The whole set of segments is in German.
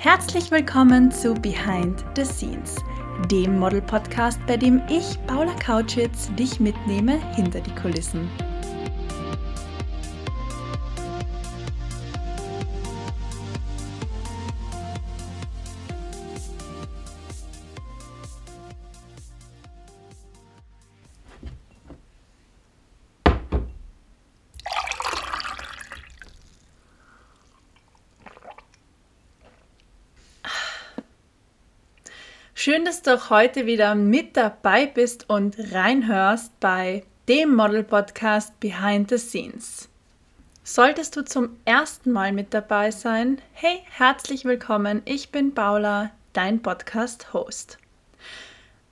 Herzlich willkommen zu Behind the Scenes, dem Model-Podcast, bei dem ich, Paula Kautschitz, dich mitnehme hinter die Kulissen. Dass du heute wieder mit dabei bist und reinhörst bei dem Model Podcast Behind the Scenes. Solltest du zum ersten Mal mit dabei sein, hey, herzlich willkommen, ich bin Paula, dein Podcast-Host.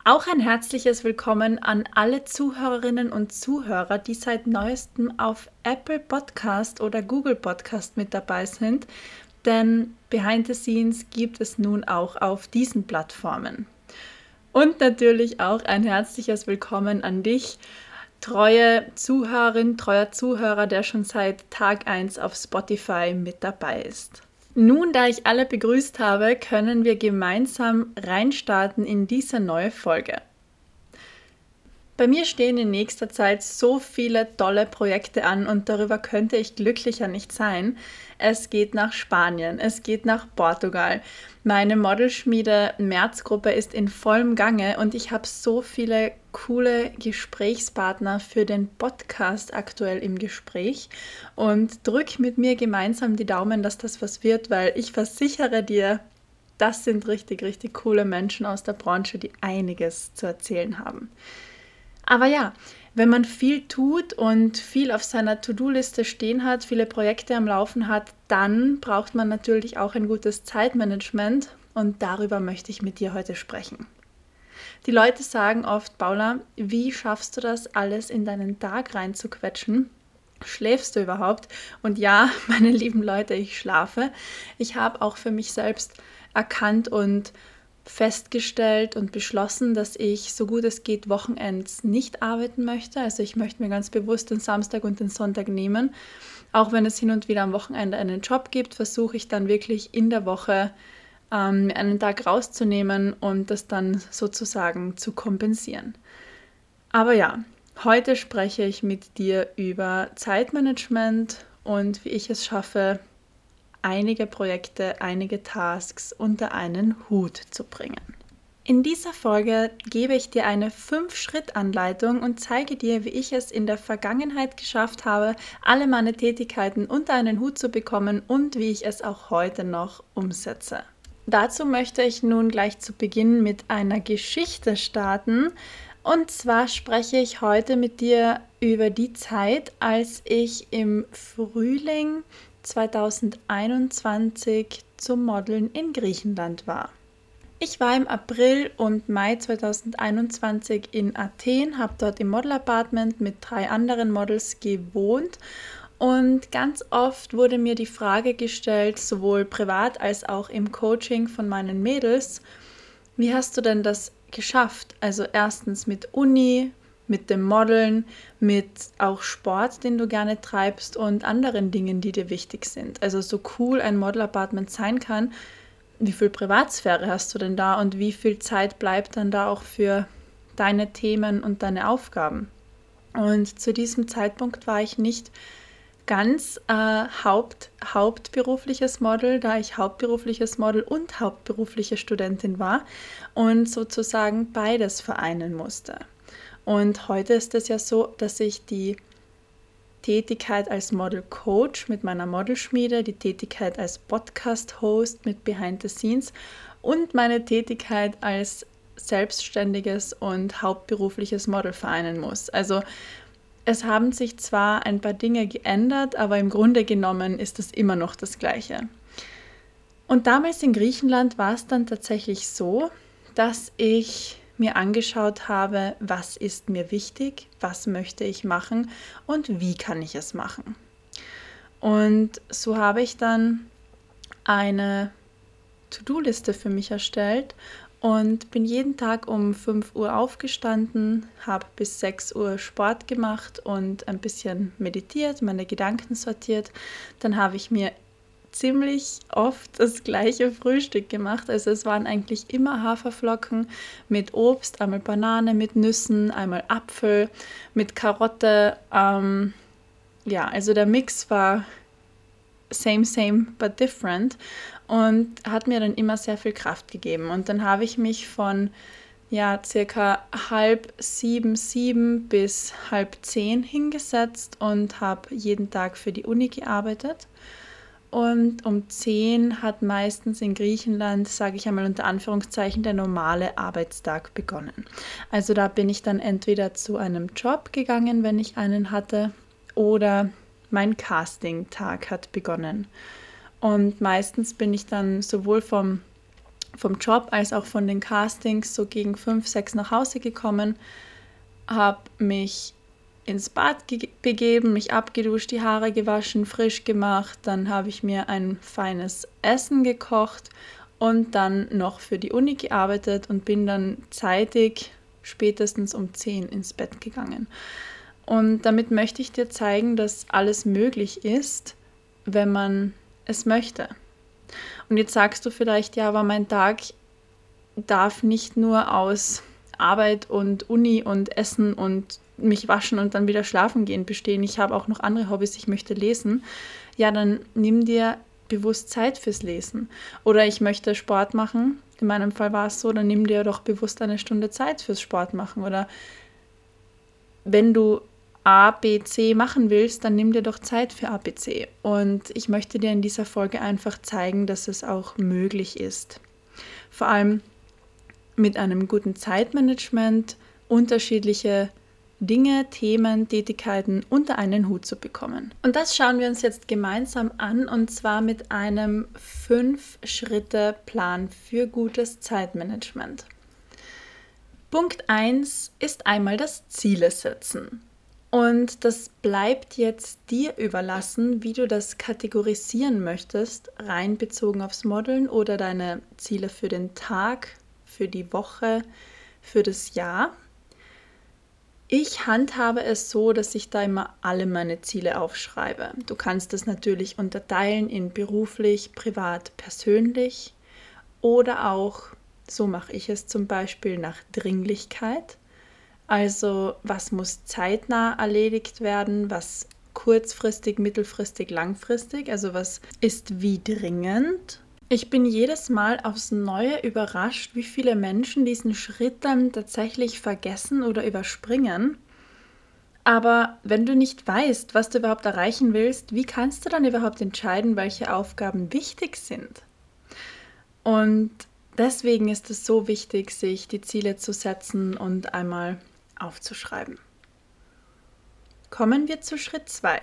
Auch ein herzliches Willkommen an alle Zuhörerinnen und Zuhörer, die seit neuestem auf Apple Podcast oder Google Podcast mit dabei sind denn Behind the Scenes gibt es nun auch auf diesen Plattformen. Und natürlich auch ein herzliches Willkommen an dich, treue Zuhörerin, treuer Zuhörer, der schon seit Tag 1 auf Spotify mit dabei ist. Nun, da ich alle begrüßt habe, können wir gemeinsam reinstarten in diese neue Folge. Bei mir stehen in nächster Zeit so viele tolle Projekte an und darüber könnte ich glücklicher nicht sein. Es geht nach Spanien, es geht nach Portugal. Meine Modelschmiede Märzgruppe ist in vollem Gange und ich habe so viele coole Gesprächspartner für den Podcast aktuell im Gespräch und drück mit mir gemeinsam die Daumen, dass das was wird, weil ich versichere dir, das sind richtig, richtig coole Menschen aus der Branche, die einiges zu erzählen haben. Aber ja, wenn man viel tut und viel auf seiner To-Do-Liste stehen hat, viele Projekte am Laufen hat, dann braucht man natürlich auch ein gutes Zeitmanagement und darüber möchte ich mit dir heute sprechen. Die Leute sagen oft, Paula, wie schaffst du das alles in deinen Tag reinzuquetschen? Schläfst du überhaupt? Und ja, meine lieben Leute, ich schlafe. Ich habe auch für mich selbst erkannt und festgestellt und beschlossen, dass ich so gut es geht Wochenends nicht arbeiten möchte. Also ich möchte mir ganz bewusst den Samstag und den Sonntag nehmen. Auch wenn es hin und wieder am Wochenende einen Job gibt, versuche ich dann wirklich in der Woche ähm, einen Tag rauszunehmen und das dann sozusagen zu kompensieren. Aber ja, heute spreche ich mit dir über Zeitmanagement und wie ich es schaffe, einige Projekte, einige Tasks unter einen Hut zu bringen. In dieser Folge gebe ich dir eine 5-Schritt-Anleitung und zeige dir, wie ich es in der Vergangenheit geschafft habe, alle meine Tätigkeiten unter einen Hut zu bekommen und wie ich es auch heute noch umsetze. Dazu möchte ich nun gleich zu Beginn mit einer Geschichte starten. Und zwar spreche ich heute mit dir über die Zeit, als ich im Frühling 2021 zum Modeln in Griechenland war. Ich war im April und Mai 2021 in Athen, habe dort im Model-Apartment mit drei anderen Models gewohnt und ganz oft wurde mir die Frage gestellt, sowohl privat als auch im Coaching von meinen Mädels, wie hast du denn das geschafft? Also erstens mit Uni, mit dem Modeln, mit auch Sport, den du gerne treibst und anderen Dingen, die dir wichtig sind. Also so cool ein Model-Apartment sein kann, wie viel Privatsphäre hast du denn da und wie viel Zeit bleibt dann da auch für deine Themen und deine Aufgaben? Und zu diesem Zeitpunkt war ich nicht ganz äh, Haupt, hauptberufliches Model, da ich hauptberufliches Model und hauptberufliche Studentin war und sozusagen beides vereinen musste. Und heute ist es ja so, dass ich die Tätigkeit als Model Coach mit meiner Modelschmiede, die Tätigkeit als Podcast Host mit Behind the Scenes und meine Tätigkeit als selbstständiges und hauptberufliches Model vereinen muss. Also es haben sich zwar ein paar Dinge geändert, aber im Grunde genommen ist es immer noch das Gleiche. Und damals in Griechenland war es dann tatsächlich so, dass ich mir angeschaut habe, was ist mir wichtig, was möchte ich machen und wie kann ich es machen. Und so habe ich dann eine To-Do-Liste für mich erstellt und bin jeden Tag um 5 Uhr aufgestanden, habe bis 6 Uhr Sport gemacht und ein bisschen meditiert, meine Gedanken sortiert. Dann habe ich mir ziemlich oft das gleiche Frühstück gemacht. Also es waren eigentlich immer Haferflocken mit Obst, einmal Banane mit Nüssen, einmal Apfel mit Karotte. Ähm, ja, also der Mix war same, same, but different und hat mir dann immer sehr viel Kraft gegeben. Und dann habe ich mich von ja, circa halb sieben, sieben bis halb zehn hingesetzt und habe jeden Tag für die Uni gearbeitet. Und um zehn hat meistens in Griechenland, sage ich einmal unter Anführungszeichen, der normale Arbeitstag begonnen. Also da bin ich dann entweder zu einem Job gegangen, wenn ich einen hatte, oder mein Casting-Tag hat begonnen. Und meistens bin ich dann sowohl vom, vom Job als auch von den Castings so gegen fünf, sechs nach Hause gekommen, habe mich ins Bad begeben, mich abgeduscht, die Haare gewaschen, frisch gemacht. Dann habe ich mir ein feines Essen gekocht und dann noch für die Uni gearbeitet und bin dann zeitig, spätestens um 10 ins Bett gegangen. Und damit möchte ich dir zeigen, dass alles möglich ist, wenn man es möchte. Und jetzt sagst du vielleicht, ja, aber mein Tag darf nicht nur aus Arbeit und Uni und Essen und mich waschen und dann wieder schlafen gehen bestehen. Ich habe auch noch andere Hobbys, ich möchte lesen. Ja, dann nimm dir bewusst Zeit fürs Lesen. Oder ich möchte Sport machen. In meinem Fall war es so, dann nimm dir doch bewusst eine Stunde Zeit fürs Sport machen. Oder wenn du A, B, C machen willst, dann nimm dir doch Zeit für A, B, C. Und ich möchte dir in dieser Folge einfach zeigen, dass es auch möglich ist. Vor allem mit einem guten Zeitmanagement unterschiedliche Dinge, Themen, Tätigkeiten unter einen Hut zu bekommen. Und das schauen wir uns jetzt gemeinsam an und zwar mit einem Fünf-Schritte-Plan für gutes Zeitmanagement. Punkt 1 ist einmal das Ziele setzen. Und das bleibt jetzt dir überlassen, wie du das kategorisieren möchtest, rein bezogen aufs Modeln oder deine Ziele für den Tag, für die Woche, für das Jahr. Ich handhabe es so, dass ich da immer alle meine Ziele aufschreibe. Du kannst das natürlich unterteilen in beruflich, privat, persönlich oder auch, so mache ich es zum Beispiel, nach Dringlichkeit. Also was muss zeitnah erledigt werden, was kurzfristig, mittelfristig, langfristig, also was ist wie dringend. Ich bin jedes Mal aufs Neue überrascht, wie viele Menschen diesen Schritt dann tatsächlich vergessen oder überspringen. Aber wenn du nicht weißt, was du überhaupt erreichen willst, wie kannst du dann überhaupt entscheiden, welche Aufgaben wichtig sind? Und deswegen ist es so wichtig, sich die Ziele zu setzen und einmal aufzuschreiben. Kommen wir zu Schritt 2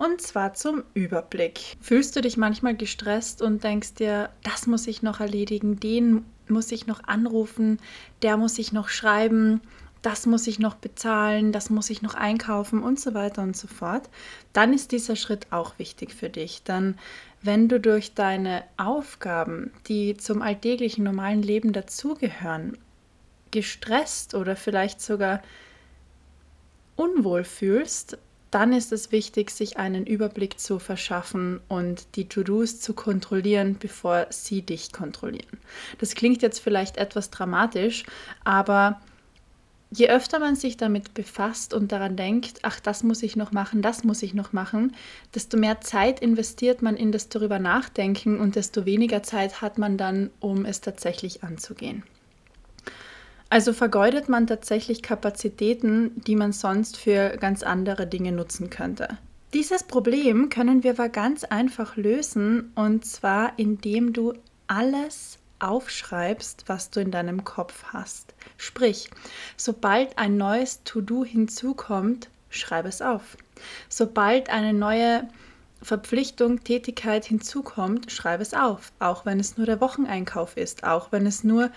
und zwar zum Überblick. Fühlst du dich manchmal gestresst und denkst dir, das muss ich noch erledigen, den muss ich noch anrufen, der muss ich noch schreiben, das muss ich noch bezahlen, das muss ich noch einkaufen und so weiter und so fort, dann ist dieser Schritt auch wichtig für dich. Dann, wenn du durch deine Aufgaben, die zum alltäglichen normalen Leben dazugehören, gestresst oder vielleicht sogar unwohl fühlst, dann ist es wichtig, sich einen Überblick zu verschaffen und die To-Dos zu kontrollieren, bevor sie dich kontrollieren. Das klingt jetzt vielleicht etwas dramatisch, aber je öfter man sich damit befasst und daran denkt, ach, das muss ich noch machen, das muss ich noch machen, desto mehr Zeit investiert man in das darüber nachdenken und desto weniger Zeit hat man dann, um es tatsächlich anzugehen. Also vergeudet man tatsächlich Kapazitäten, die man sonst für ganz andere Dinge nutzen könnte. Dieses Problem können wir aber ganz einfach lösen und zwar indem du alles aufschreibst, was du in deinem Kopf hast. Sprich, sobald ein neues To-Do hinzukommt, schreib es auf. Sobald eine neue Verpflichtung, Tätigkeit hinzukommt, schreib es auf. Auch wenn es nur der Wocheneinkauf ist, auch wenn es nur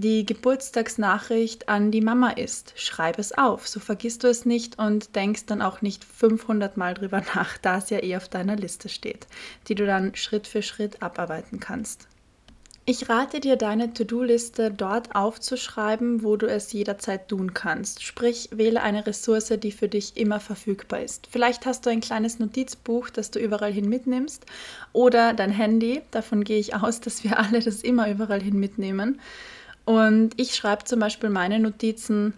die Geburtstagsnachricht an die Mama ist. Schreib es auf, so vergisst du es nicht und denkst dann auch nicht 500 Mal drüber nach, da es ja eh auf deiner Liste steht, die du dann Schritt für Schritt abarbeiten kannst. Ich rate dir, deine To-Do-Liste dort aufzuschreiben, wo du es jederzeit tun kannst. Sprich, wähle eine Ressource, die für dich immer verfügbar ist. Vielleicht hast du ein kleines Notizbuch, das du überall hin mitnimmst, oder dein Handy. Davon gehe ich aus, dass wir alle das immer überall hin mitnehmen. Und ich schreibe zum Beispiel meine Notizen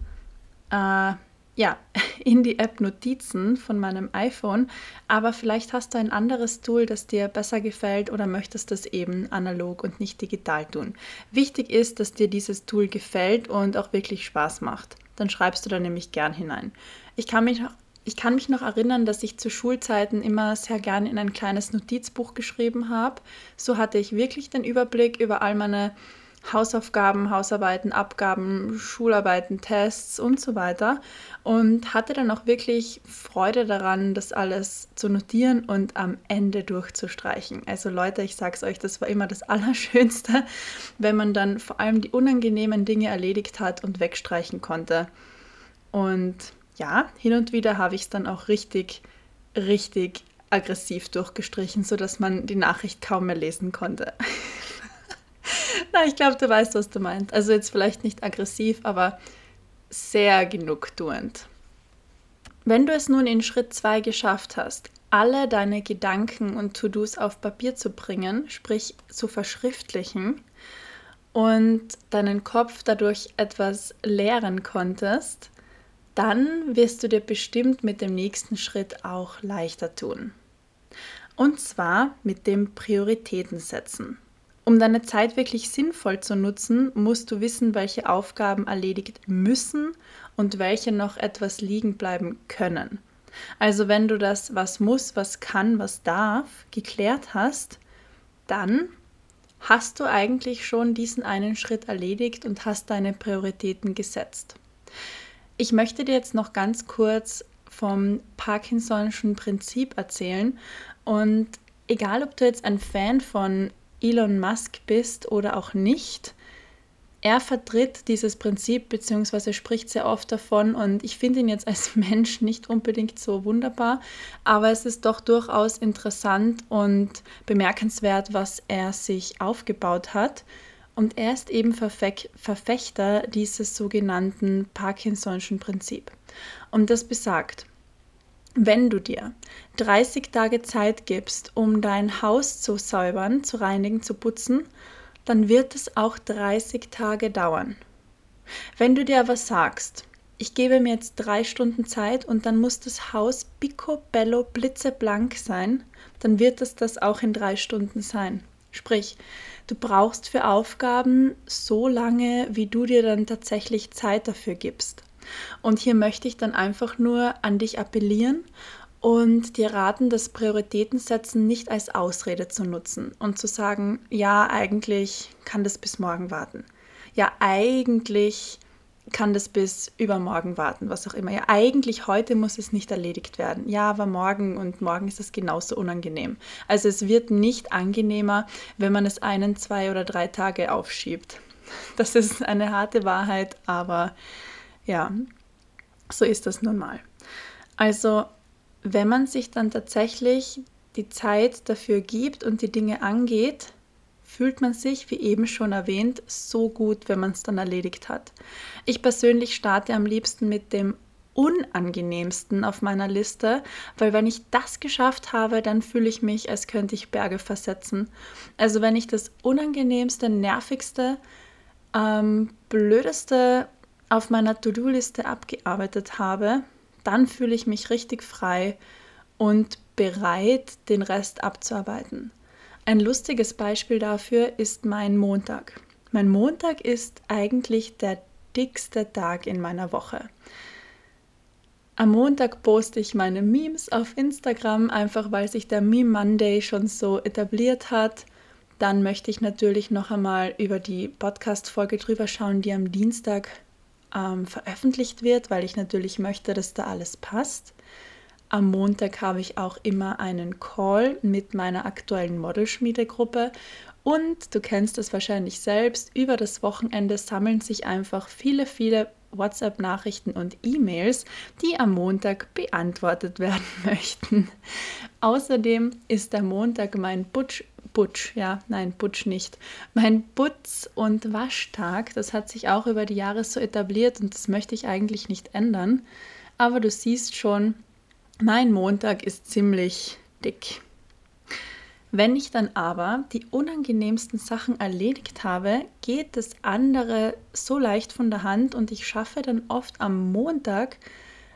äh, ja, in die App Notizen von meinem iPhone, aber vielleicht hast du ein anderes Tool, das dir besser gefällt oder möchtest das eben analog und nicht digital tun. Wichtig ist, dass dir dieses Tool gefällt und auch wirklich Spaß macht. Dann schreibst du da nämlich gern hinein. Ich kann mich ich kann mich noch erinnern, dass ich zu Schulzeiten immer sehr gern in ein kleines Notizbuch geschrieben habe. So hatte ich wirklich den Überblick über all meine Hausaufgaben, Hausarbeiten, Abgaben, Schularbeiten, Tests und so weiter und hatte dann auch wirklich Freude daran, das alles zu notieren und am Ende durchzustreichen. Also Leute, ich sag's euch, das war immer das Allerschönste, wenn man dann vor allem die unangenehmen Dinge erledigt hat und wegstreichen konnte. Und ja, hin und wieder habe ich es dann auch richtig, richtig aggressiv durchgestrichen, sodass man die Nachricht kaum mehr lesen konnte. Na, ich glaube, du weißt, was du meinst. Also jetzt vielleicht nicht aggressiv, aber sehr genugtuend. Wenn du es nun in Schritt 2 geschafft hast, alle deine Gedanken und To-Dos auf Papier zu bringen, sprich zu verschriftlichen und deinen Kopf dadurch etwas leeren konntest, dann wirst du dir bestimmt mit dem nächsten Schritt auch leichter tun. Und zwar mit dem Prioritäten setzen. Um deine Zeit wirklich sinnvoll zu nutzen, musst du wissen, welche Aufgaben erledigt müssen und welche noch etwas liegen bleiben können. Also wenn du das, was muss, was kann, was darf, geklärt hast, dann hast du eigentlich schon diesen einen Schritt erledigt und hast deine Prioritäten gesetzt. Ich möchte dir jetzt noch ganz kurz vom Parkinson'schen Prinzip erzählen und egal ob du jetzt ein Fan von Elon Musk bist oder auch nicht. Er vertritt dieses Prinzip bzw. spricht sehr oft davon und ich finde ihn jetzt als Mensch nicht unbedingt so wunderbar, aber es ist doch durchaus interessant und bemerkenswert, was er sich aufgebaut hat. Und er ist eben Verfechter dieses sogenannten Parkinson'schen Prinzip. Und das besagt, wenn du dir 30 Tage Zeit gibst, um dein Haus zu säubern, zu reinigen, zu putzen, dann wird es auch 30 Tage dauern. Wenn du dir aber sagst, ich gebe mir jetzt drei Stunden Zeit und dann muss das Haus picobello blitzeblank sein, dann wird es das auch in drei Stunden sein. Sprich, du brauchst für Aufgaben so lange, wie du dir dann tatsächlich Zeit dafür gibst. Und hier möchte ich dann einfach nur an dich appellieren und dir raten, das Prioritätensetzen nicht als Ausrede zu nutzen und zu sagen, ja, eigentlich kann das bis morgen warten. Ja, eigentlich kann das bis übermorgen warten, was auch immer. Ja, eigentlich heute muss es nicht erledigt werden. Ja, aber morgen und morgen ist es genauso unangenehm. Also es wird nicht angenehmer, wenn man es einen, zwei oder drei Tage aufschiebt. Das ist eine harte Wahrheit, aber ja, so ist das nun mal. Also, wenn man sich dann tatsächlich die Zeit dafür gibt und die Dinge angeht, fühlt man sich, wie eben schon erwähnt, so gut, wenn man es dann erledigt hat. Ich persönlich starte am liebsten mit dem unangenehmsten auf meiner Liste, weil wenn ich das geschafft habe, dann fühle ich mich, als könnte ich Berge versetzen. Also wenn ich das unangenehmste, nervigste, ähm, blödeste auf meiner To-Do-Liste abgearbeitet habe, dann fühle ich mich richtig frei und bereit, den Rest abzuarbeiten. Ein lustiges Beispiel dafür ist mein Montag. Mein Montag ist eigentlich der dickste Tag in meiner Woche. Am Montag poste ich meine Memes auf Instagram, einfach weil sich der Meme Monday schon so etabliert hat. Dann möchte ich natürlich noch einmal über die Podcast-Folge drüber schauen, die am Dienstag ähm, veröffentlicht wird, weil ich natürlich möchte, dass da alles passt. Am Montag habe ich auch immer einen Call mit meiner aktuellen Modelschmiedegruppe und du kennst es wahrscheinlich selbst, über das Wochenende sammeln sich einfach viele, viele WhatsApp-Nachrichten und E-Mails, die am Montag beantwortet werden möchten. Außerdem ist der Montag mein Butch, ja, nein, Butch nicht. Mein Putz- und Waschtag, das hat sich auch über die Jahre so etabliert und das möchte ich eigentlich nicht ändern. Aber du siehst schon, mein Montag ist ziemlich dick. Wenn ich dann aber die unangenehmsten Sachen erledigt habe, geht das andere so leicht von der Hand und ich schaffe dann oft am Montag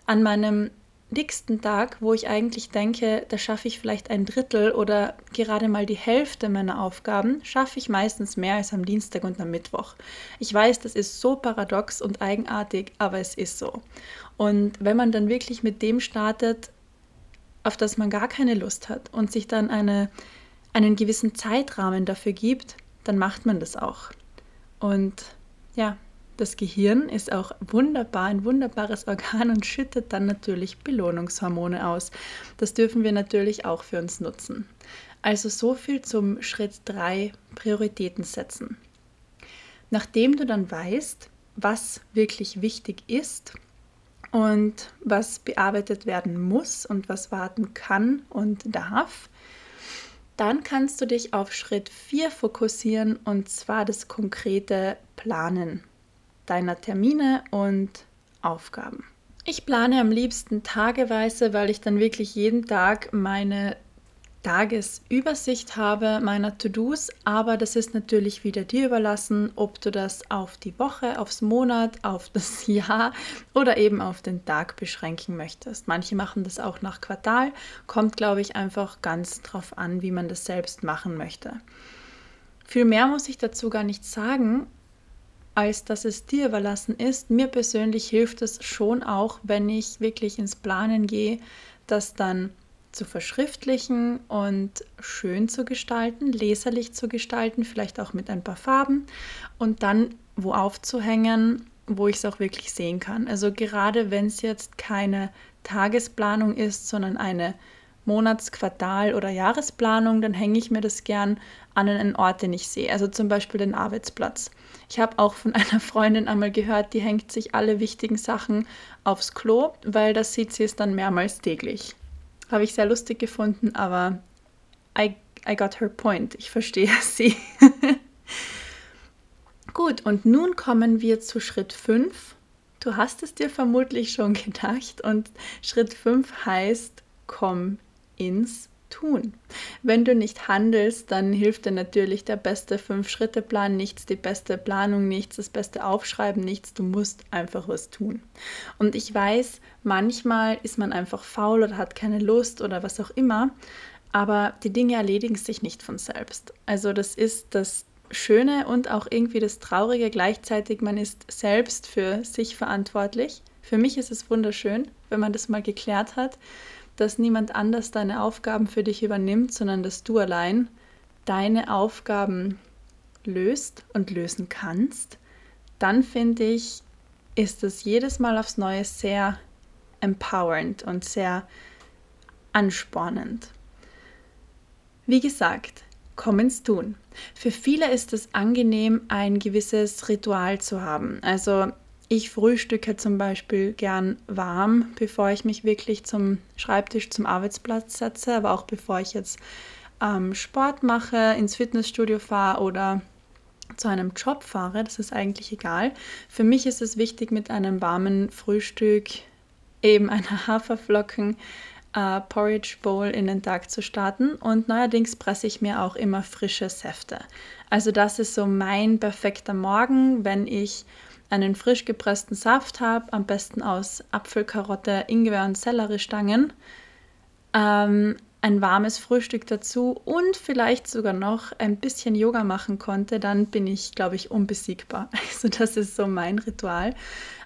an meinem dicksten Tag, wo ich eigentlich denke, da schaffe ich vielleicht ein Drittel oder gerade mal die Hälfte meiner Aufgaben, schaffe ich meistens mehr als am Dienstag und am Mittwoch. Ich weiß, das ist so paradox und eigenartig, aber es ist so. Und wenn man dann wirklich mit dem startet, auf das man gar keine Lust hat und sich dann eine, einen gewissen Zeitrahmen dafür gibt, dann macht man das auch. Und ja, das Gehirn ist auch wunderbar, ein wunderbares Organ und schüttet dann natürlich Belohnungshormone aus. Das dürfen wir natürlich auch für uns nutzen. Also so viel zum Schritt 3, Prioritäten setzen. Nachdem du dann weißt, was wirklich wichtig ist und was bearbeitet werden muss und was warten kann und darf, dann kannst du dich auf Schritt 4 fokussieren und zwar das konkrete Planen deiner Termine und Aufgaben. Ich plane am liebsten tageweise, weil ich dann wirklich jeden Tag meine Tagesübersicht habe meiner To-Dos, aber das ist natürlich wieder dir überlassen, ob du das auf die Woche, aufs Monat, auf das Jahr oder eben auf den Tag beschränken möchtest. Manche machen das auch nach Quartal, kommt glaube ich einfach ganz drauf an, wie man das selbst machen möchte. Viel mehr muss ich dazu gar nicht sagen, als dass es dir überlassen ist. Mir persönlich hilft es schon auch, wenn ich wirklich ins Planen gehe, das dann zu verschriftlichen und schön zu gestalten, leserlich zu gestalten, vielleicht auch mit ein paar Farben und dann wo aufzuhängen, wo ich es auch wirklich sehen kann. Also gerade wenn es jetzt keine Tagesplanung ist, sondern eine Monats-, Quartal- oder Jahresplanung, dann hänge ich mir das gern an einen Ort, den ich sehe. Also zum Beispiel den Arbeitsplatz. Ich habe auch von einer Freundin einmal gehört, die hängt sich alle wichtigen Sachen aufs Klo, weil das sieht sie es dann mehrmals täglich. Habe ich sehr lustig gefunden, aber I, I got her point. Ich verstehe sie. Gut, und nun kommen wir zu Schritt 5. Du hast es dir vermutlich schon gedacht und Schritt 5 heißt, komm ins Tun. Wenn du nicht handelst, dann hilft dir natürlich der beste Fünf-Schritte-Plan nichts, die beste Planung nichts, das beste Aufschreiben nichts. Du musst einfach was tun. Und ich weiß, manchmal ist man einfach faul oder hat keine Lust oder was auch immer, aber die Dinge erledigen sich nicht von selbst. Also das ist das Schöne und auch irgendwie das Traurige gleichzeitig. Man ist selbst für sich verantwortlich. Für mich ist es wunderschön, wenn man das mal geklärt hat dass niemand anders deine Aufgaben für dich übernimmt, sondern dass du allein deine Aufgaben löst und lösen kannst, dann finde ich, ist es jedes Mal aufs Neue sehr empowernd und sehr anspornend. Wie gesagt, komm ins Tun. Für viele ist es angenehm, ein gewisses Ritual zu haben. Also ich frühstücke zum Beispiel gern warm, bevor ich mich wirklich zum Schreibtisch, zum Arbeitsplatz setze, aber auch bevor ich jetzt ähm, Sport mache, ins Fitnessstudio fahre oder zu einem Job fahre. Das ist eigentlich egal. Für mich ist es wichtig, mit einem warmen Frühstück, eben einer Haferflocken, äh, Porridge Bowl in den Tag zu starten. Und neuerdings presse ich mir auch immer frische Säfte. Also das ist so mein perfekter Morgen, wenn ich einen frisch gepressten Saft habe, am besten aus Apfel, Karotte, Ingwer und Selleriestangen, ähm, ein warmes Frühstück dazu und vielleicht sogar noch ein bisschen Yoga machen konnte, dann bin ich, glaube ich, unbesiegbar. Also das ist so mein Ritual.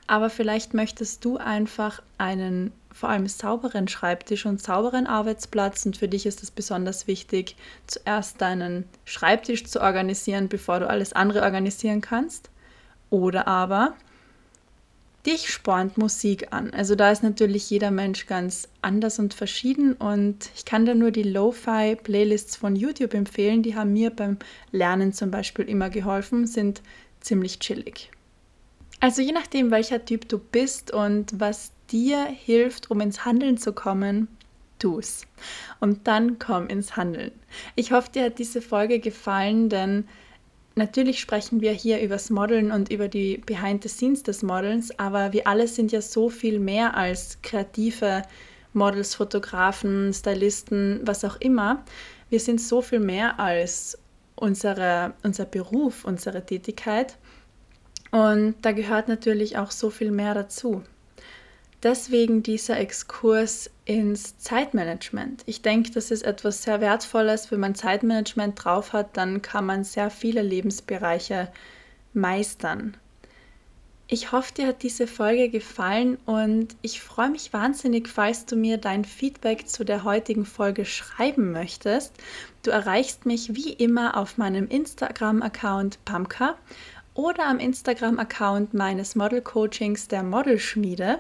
Aber vielleicht möchtest du einfach einen vor allem sauberen Schreibtisch und sauberen Arbeitsplatz und für dich ist es besonders wichtig, zuerst deinen Schreibtisch zu organisieren, bevor du alles andere organisieren kannst. Oder aber dich spornt Musik an. Also da ist natürlich jeder Mensch ganz anders und verschieden und ich kann da nur die Lo-Fi-Playlists von YouTube empfehlen. Die haben mir beim Lernen zum Beispiel immer geholfen, sind ziemlich chillig. Also je nachdem, welcher Typ du bist und was dir hilft, um ins Handeln zu kommen, tu's. Und dann komm ins Handeln. Ich hoffe, dir hat diese Folge gefallen, denn natürlich sprechen wir hier übers Modeln und über die Behind the Scenes des Modelns, aber wir alle sind ja so viel mehr als kreative Models, Fotografen, Stylisten, was auch immer. Wir sind so viel mehr als unsere, unser Beruf, unsere Tätigkeit. Und da gehört natürlich auch so viel mehr dazu. Deswegen dieser Exkurs ins Zeitmanagement. Ich denke, das ist etwas sehr Wertvolles. Wenn man Zeitmanagement drauf hat, dann kann man sehr viele Lebensbereiche meistern. Ich hoffe, dir hat diese Folge gefallen und ich freue mich wahnsinnig, falls du mir dein Feedback zu der heutigen Folge schreiben möchtest. Du erreichst mich wie immer auf meinem Instagram-Account Pamka oder am Instagram-Account meines Model-Coachings der Modelschmiede.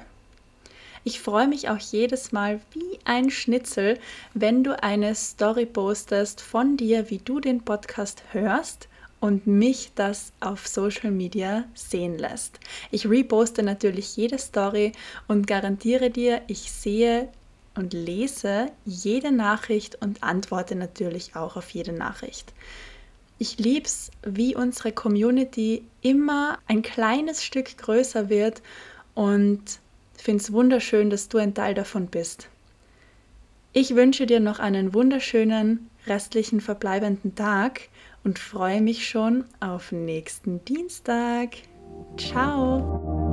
Ich freue mich auch jedes Mal wie ein Schnitzel, wenn du eine Story postest von dir, wie du den Podcast hörst und mich das auf Social Media sehen lässt. Ich reposte natürlich jede Story und garantiere dir, ich sehe und lese jede Nachricht und antworte natürlich auch auf jede Nachricht. Ich liebe es, wie unsere Community immer ein kleines Stück größer wird und finde es wunderschön, dass du ein Teil davon bist. Ich wünsche dir noch einen wunderschönen restlichen verbleibenden Tag und freue mich schon auf nächsten Dienstag. Ciao!